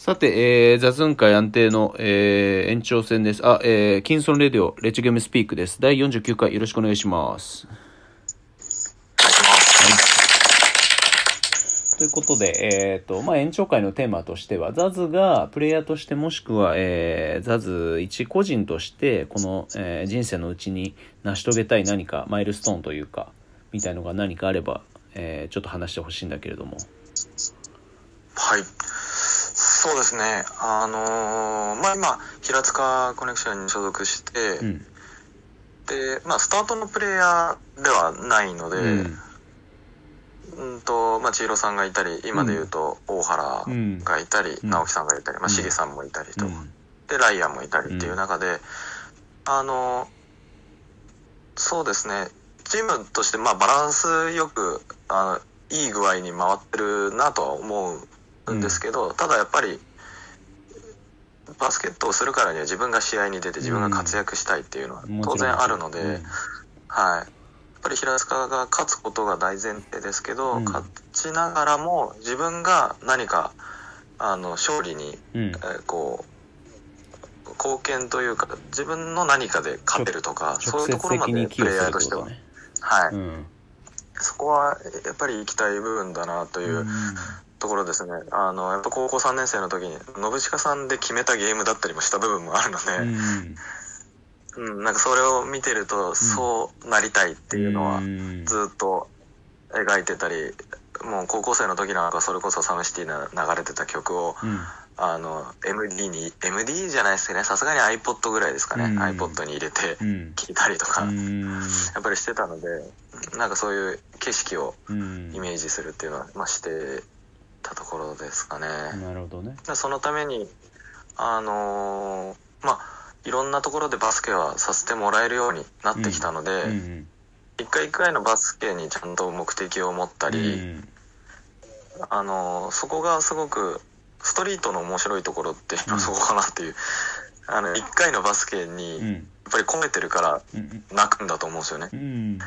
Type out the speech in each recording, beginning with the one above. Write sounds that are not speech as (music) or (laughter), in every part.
さて、えー、雑談会安定の、えー、延長戦です。あ、えー、キンソンレディオ、レッチゲームスピークです。第49回よろしくお願いします。ということで、えっ、と、まあ、延長会のテーマとしては、ザズがプレイヤーとしてもしくは、えー、ザズ一個人として、この、えー人生のうちに成し遂げたい何か、マイルストーンというか、みたいのが何かあれば、えーちょっと話してほしいんだけれども。はい。そうですね。あのーまあ今、平塚コネクションに所属して、うん。で、まあスタートのプレイヤーではないので、ううん、ん。と、まあ千尋さんがいたり、今で言うと大原がいたり、うん直樹さんがいたり、まあうんしげさんもいたりと、うんで、ライアンもいたりっていう中で、あのーそうですね。チームとして、まあバランスよく、あの、いい具合に回ってるなとは思うんですけど、ただやっぱり、バスケットをするからには自分が試合に出て自分が活躍したいっていうのは当然あるので、うん。はい。やっぱり平塚が勝つことが大前提ですけど、うん。勝ちながらも自分が何か、あの、勝利に、うん。えーこう、貢献というか、自分の何かで勝てるとか、そういうところまでプレイヤーとしては。はい、うん。そこはやっぱり行きたい部分だなというところですね。あの、やっぱ高校3年生の時に、信近さんで決めたゲームだったりもした部分もあるのうん。で、うん、なんかそれを見てると、そうなりたいっていうのはう、んずっと描いてたり、もう高校生の時なんかそれこそサムシティな流れてた曲を、うん。あの、MD に、MD じゃないですけどね、さすがに iPod ぐらいですかね、うん iPod に入れてうん。聴いたりとか、うん。やっぱりしてたので、なんかそういう景色をうん。イメージするっていうのは、まあ、してたところですかね。なるほどね。でそのために、あのーまあ、いろんなところでバスケはさせてもらえるようになってきたので、うん。一回一回のバスケにちゃんと目的を持ったうり、ん。あのーそこがすごく、ストリートの面白いところっていうのはそこかなっていう、あの、一回のバスケに、やっうん。ぱり込めてるからうん。泣くんだと思うんですよね。うん。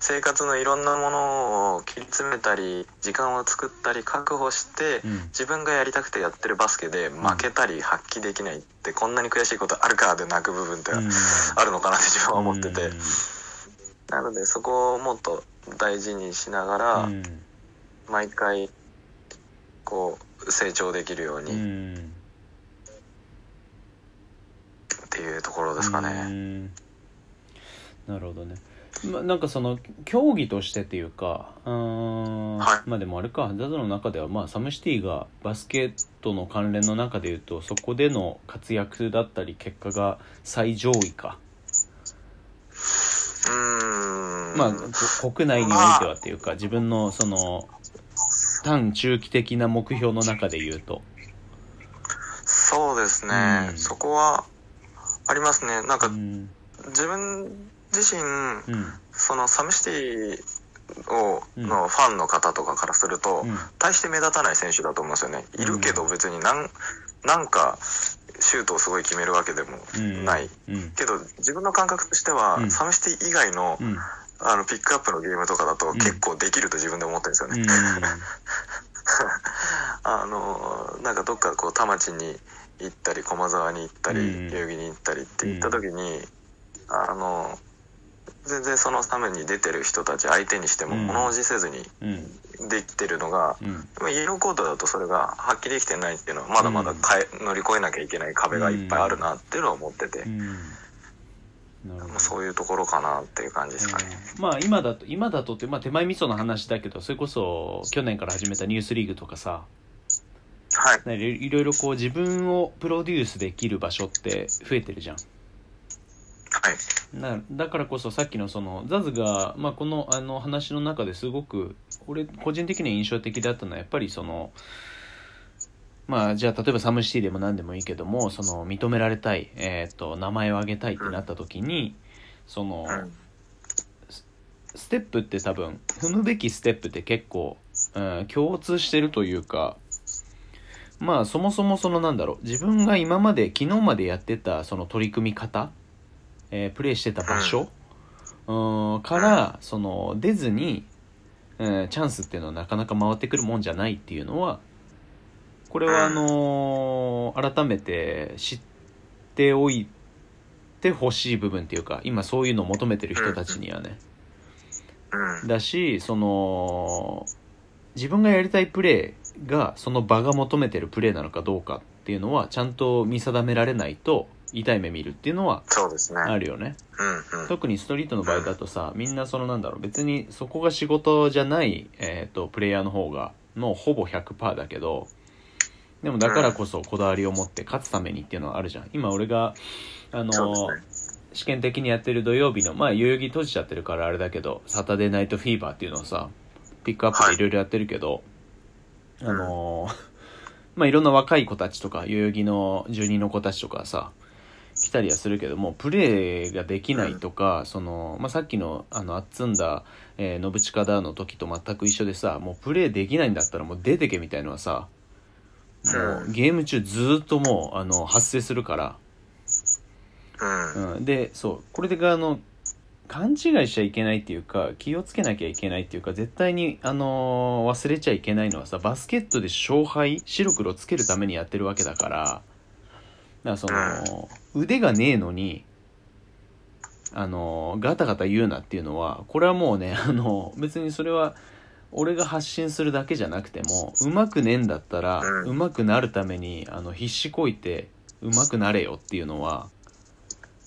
生活のいろんなものを切り詰めたり時間を作ったり確保して、うん。自分がやりたくてやってるバスケで負けたり発揮できないってこんなに悔しいことあるかで泣く部分ってうん。あるのかなって自分は思ってて、うん。なのでそこをもっと大事にしながら、うん。毎回こう成長できるように。っうん。ていうところですかうね。ん。なるほどね。ま、なんかその競技としてっていうかうーん、はい。まあでもあれかザズの中ではまあサムシティがバスケットの関連の中でいうとそこでの活躍だったり結果が最上位か。うーん。まあこ国内においてはっていうか自分のその短中期的な目標の中で言うと。そうですね、うん。そこはありますね。なんかうん。自分自身、うん。そのサムシティをうん。のファンの方とかからすると、うん。大して目立たない選手だと思うんですよね。いるけどうん別になんなんかシュートをすごい決めるわけでもうん。ない。うん。けど自分の感覚としては、うん。サムシティ以外の,、うん。あのピックアップのゲームとかだとん。結構できると自分で思ってるんですよね。うん。(laughs) あのなんかどっかこう田町に行ったり駒沢に行ったり、うん。代々木に行ったりって言った時に、あの全然そのために出てる人たち相手にしてもうん。物おじせずにうん。できてるのが、うん。まあイエローコートだとそれが発揮できてないっていうのはまだまだ変え乗り越えなきゃいけない壁がいっぱいあるなっていうのは思ってて、そういうところかなっていう感じですかね。うんまあ今だと今だとって、まあ、手前味噌の話だけどそれこそ去年から始めたニュースリーグとかさはい。ねいろいろこう自分をプロデュースできる場所って増えてるじゃんはい。だだからこそさっきのそのザズが、まあ、このあの話の中ですごく俺個人的には印象的だったのはやっぱりそのまあじゃあ例えばサムシティでも何でもいいけどもその認められたい、えー、と名前を挙げたいってなった時にそのうん。ステップって多分踏むべきステップって結構、うん、共通してるというかまあそもそもそのなんだろう自分が今まで昨日までやってたその取り組み方、えープレイしてた場所、うん、からその出ずに、うんチャンスっていうのはなかなか回ってくるもんじゃないっていうのはこれはあのー改めて知っておいてほしい部分っていうか今そういうのを求めてる人たちにはね。うん。だしその自分がやりたいプレーがその場が求めてるプレーなのかどうかっていうのはちゃんと見定められないと痛い目見るっていうのはそうですね。あるよねうんうん。特にストリートの場合だとさみんなそのなんだろう別にそこが仕事じゃない、えー、とプレイヤーの方がもうほぼ100%だけどでもだからこそこだわりを持って勝つためにっていうのはあるじゃん今俺があのね。試験的にやってる土曜日のまあ代々木閉じちゃってるからあれだけどサタデーナイトフィーバーっていうのをさピックアップでいろいろやってるけど、あのー (laughs) まあいろんな若い子たちとか代々木の住人の子たちとかさ来たりはするけどもプレーができないとか、そのまあ、さっきのあのあっつんだ、えー、信近だの時と全く一緒でさもうプレーできないんだったらもう出てけみたいのはさもううんゲーム中ずーっともうあの発生するから。うん。うん、でそうこれであの勘違いしちゃいけないっていうか気をつけなきゃいけないっていうか絶対に、あのー忘れちゃいけないのはさバスケットで勝敗白黒つけるためにやってるわけだからだからその、腕がねえのにあのーガタガタ言うなっていうのはこれはもうね (laughs) あの別にそれは俺が発信するだけじゃなくても上手くねえんだったらうん上手くなるためにあの必死こいて上手くなれよっていうのは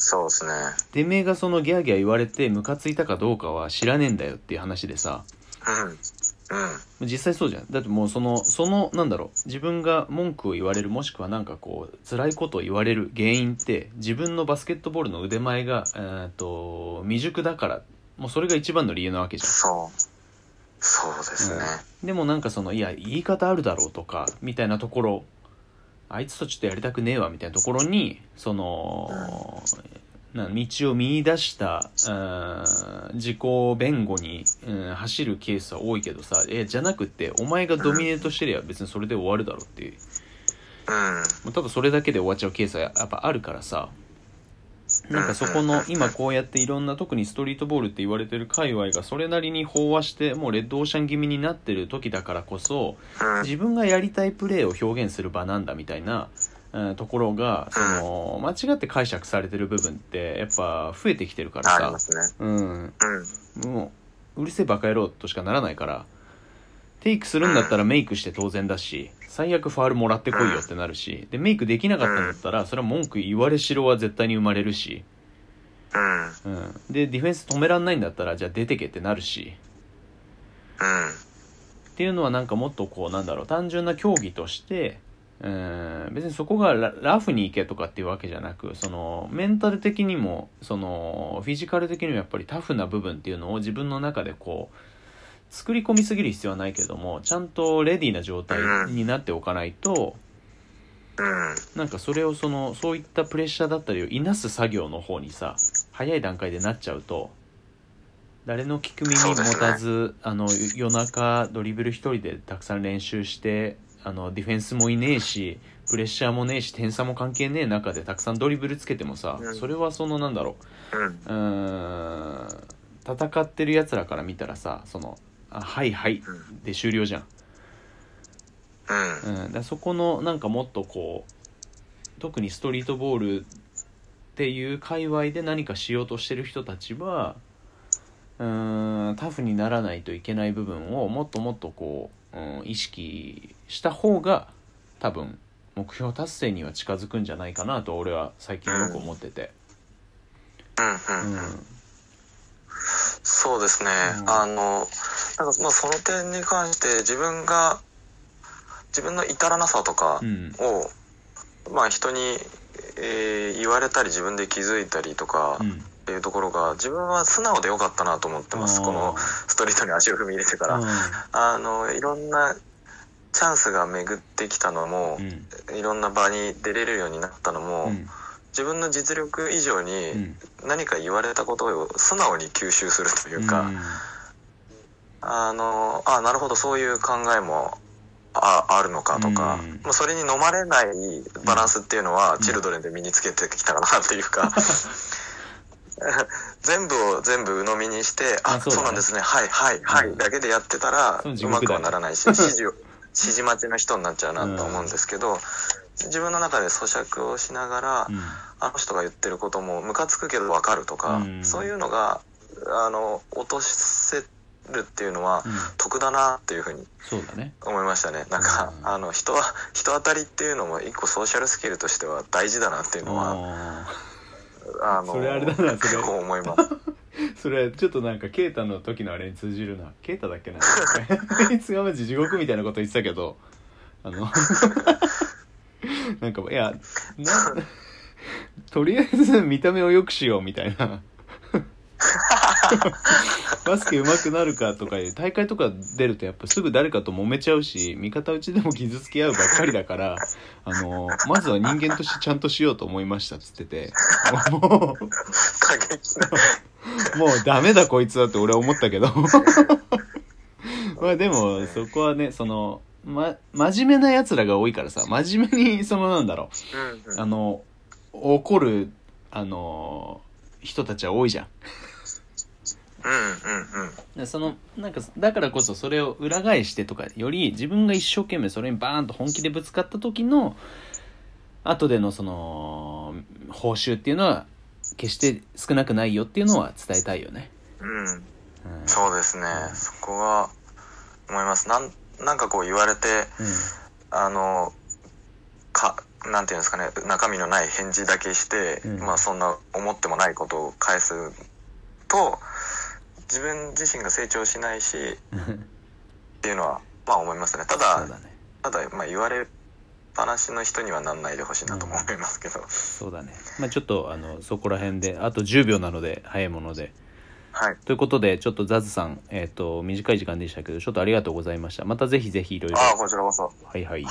そうですね。てめえがそのギャーギャー言われてムカついたかどうかは知らねえんだよっていう話でさうん。うん。実際そうじゃんだってもうそのそのなんだろう自分が文句を言われるもしくはなんかこう辛いことを言われる原因って自分のバスケットボールの腕前が、えー、と未熟だからもうそれが一番の理由なわけじゃんそう。そうですね。でもなんかそのいや言い方あるだろうとかみたいなところあいつとちょっとやりたくねえわみたいなところにその、な道を見出したうん自己弁護に、うん走るケースは多いけどさえじゃなくてお前がドミネートしてりゃ別にそれで終わるだろうっていううん。もう多分それだけで終わっちゃうケースはやっぱあるからさなんかそこの今こうやっていろんな特にストリートボールって言われてる界隈がそれなりに飽和してもうレッドオーシャン気味になってる時だからこそうん。自分がやりたいプレーを表現する場なんだみたいな、うんところがその間違って解釈されてる部分ってやっぱ増えてきてるからさ。うんうん。もううるせえバカ野郎としかならないからテイクするんだったらメイクして当然だし最悪ファールもらってこいよってなるしでメイクできなかったんだったらそれは文句言われしろは絶対に生まれるし、うん。うん、でディフェンス止めらんないんだったらじゃあ出てけってなるしうん。っていうのはなんかもっとこうなんだろう単純な競技としてうん別にそこがララフに行けとかっていうわけじゃなくそのメンタル的にもそのフィジカル的にもやっぱりタフな部分っていうのを自分の中でこう作り込みすぎる必要はないけどもちゃんとレディーな状態になっておかないとうん。なんかそれをそのそういったプレッシャーだったりをいなす作業の方にさ早い段階でなっちゃうと誰の聞く耳持たず、あの夜中ドリブル一人でたくさん練習してあのディフェンスもいねえしプレッシャーもねえし点差も関係ねえ中でたくさんドリブルつけてもさ、うん。それはそのなんだろう。ん。うん戦ってるやつらから見たらさそのあはいはいで終了じゃん。うん。うん、だそこのなんかもっとこう特にストリートボールっていう界隈で何かしようとしてる人たちはうーんタフにならないといけない部分をもっともっとこう、うん、意識した方が多分目標達成には近づくんじゃないかなと俺は最近よく思ってて。うん。うんうん。そうですね。うんあの、なんかまあその点に関して自分が、自分の至らなさとかうんを、まあ人に、えー言われたり自分で気づいたりとかうんっていうところが自分は素直でよかったなと思ってます。このストリートに足を踏み入れてから。うあの、いろんなチャンスが巡ってきたのも、ん。いろんな場に出れるようになったのも、うん。自分の実力以上にうん。何か言われたことを素直に吸収するというか、あのあなるほどそういう考えもああるのかとか、うん。まあそれに飲まれないバランスっていうのは、んチルドレンで身につけてきたかなっていうか (laughs) (laughs) 全部を全部鵜呑みにしてああそうだね。なんですね。はいはいはい、うん。だけでやってたらうまくはならないし (laughs) 指示を指示待ちの人になっちゃうなと思うんですけど、自分の中で咀嚼をしながら、うん。あの人が言ってることもムカつくけど分かるとか、うん。そういうのがあの落とせるっていうのはうん。得だなっていうふうに思いましたね。なんか、うん。あの人は人当たりっていうのも一個ソーシャルスキルとしては大事だなっていうのはああのそれあれだなそれ。結構思います。ー (laughs) それちょっとなんかケイタの時のあれに通じるな。ケイタだっけな。あ (laughs) いつがマジ地獄みたいなこと言ってたけど。あの (laughs) なんかいやなとりあえず見た目を良くしようみたいなバスケ上手くなるかとかいう大会とか出るとやっぱすぐ誰かと揉めちゃうし味方うちでも傷つき合うばっかりだからあのまずは人間としてちゃんとしようと思いましたっつっててもうもうダメだこいつはって俺は思ったけど。まあでもそこはねその、ま、真面目な奴らが多いからさ真面目にそのなんだろうんううん。あの怒るあの人たちは多いじゃんうんうんうん。でそのなんかだからこそそれを裏返してとかより自分が一生懸命それにバーンと本気でぶつかった時の後でのその報酬っていうのは決して少なくないよっていうのは伝えたいよね。うん。うん。そうですね。そこは思います。なんなんかこう言われてあのかなんていうんですかね中身のない返事だけして、うん。まあそんな思ってもないことを返すと自分自身が成長しないしうん (laughs) っていうのはまあ思いますね。ただだね。ただまあ言われっぱなしの人にはなんないでほしいなとも思いますけど、そうだね。まあちょっとあのそこら辺であと10秒なので早いもので。はい。ということでちょっとザズさんえっ、と短い時間でしたけどちょっとありがとうございました。またぜひぜひいろいろ。ああこちらこそ。はいはい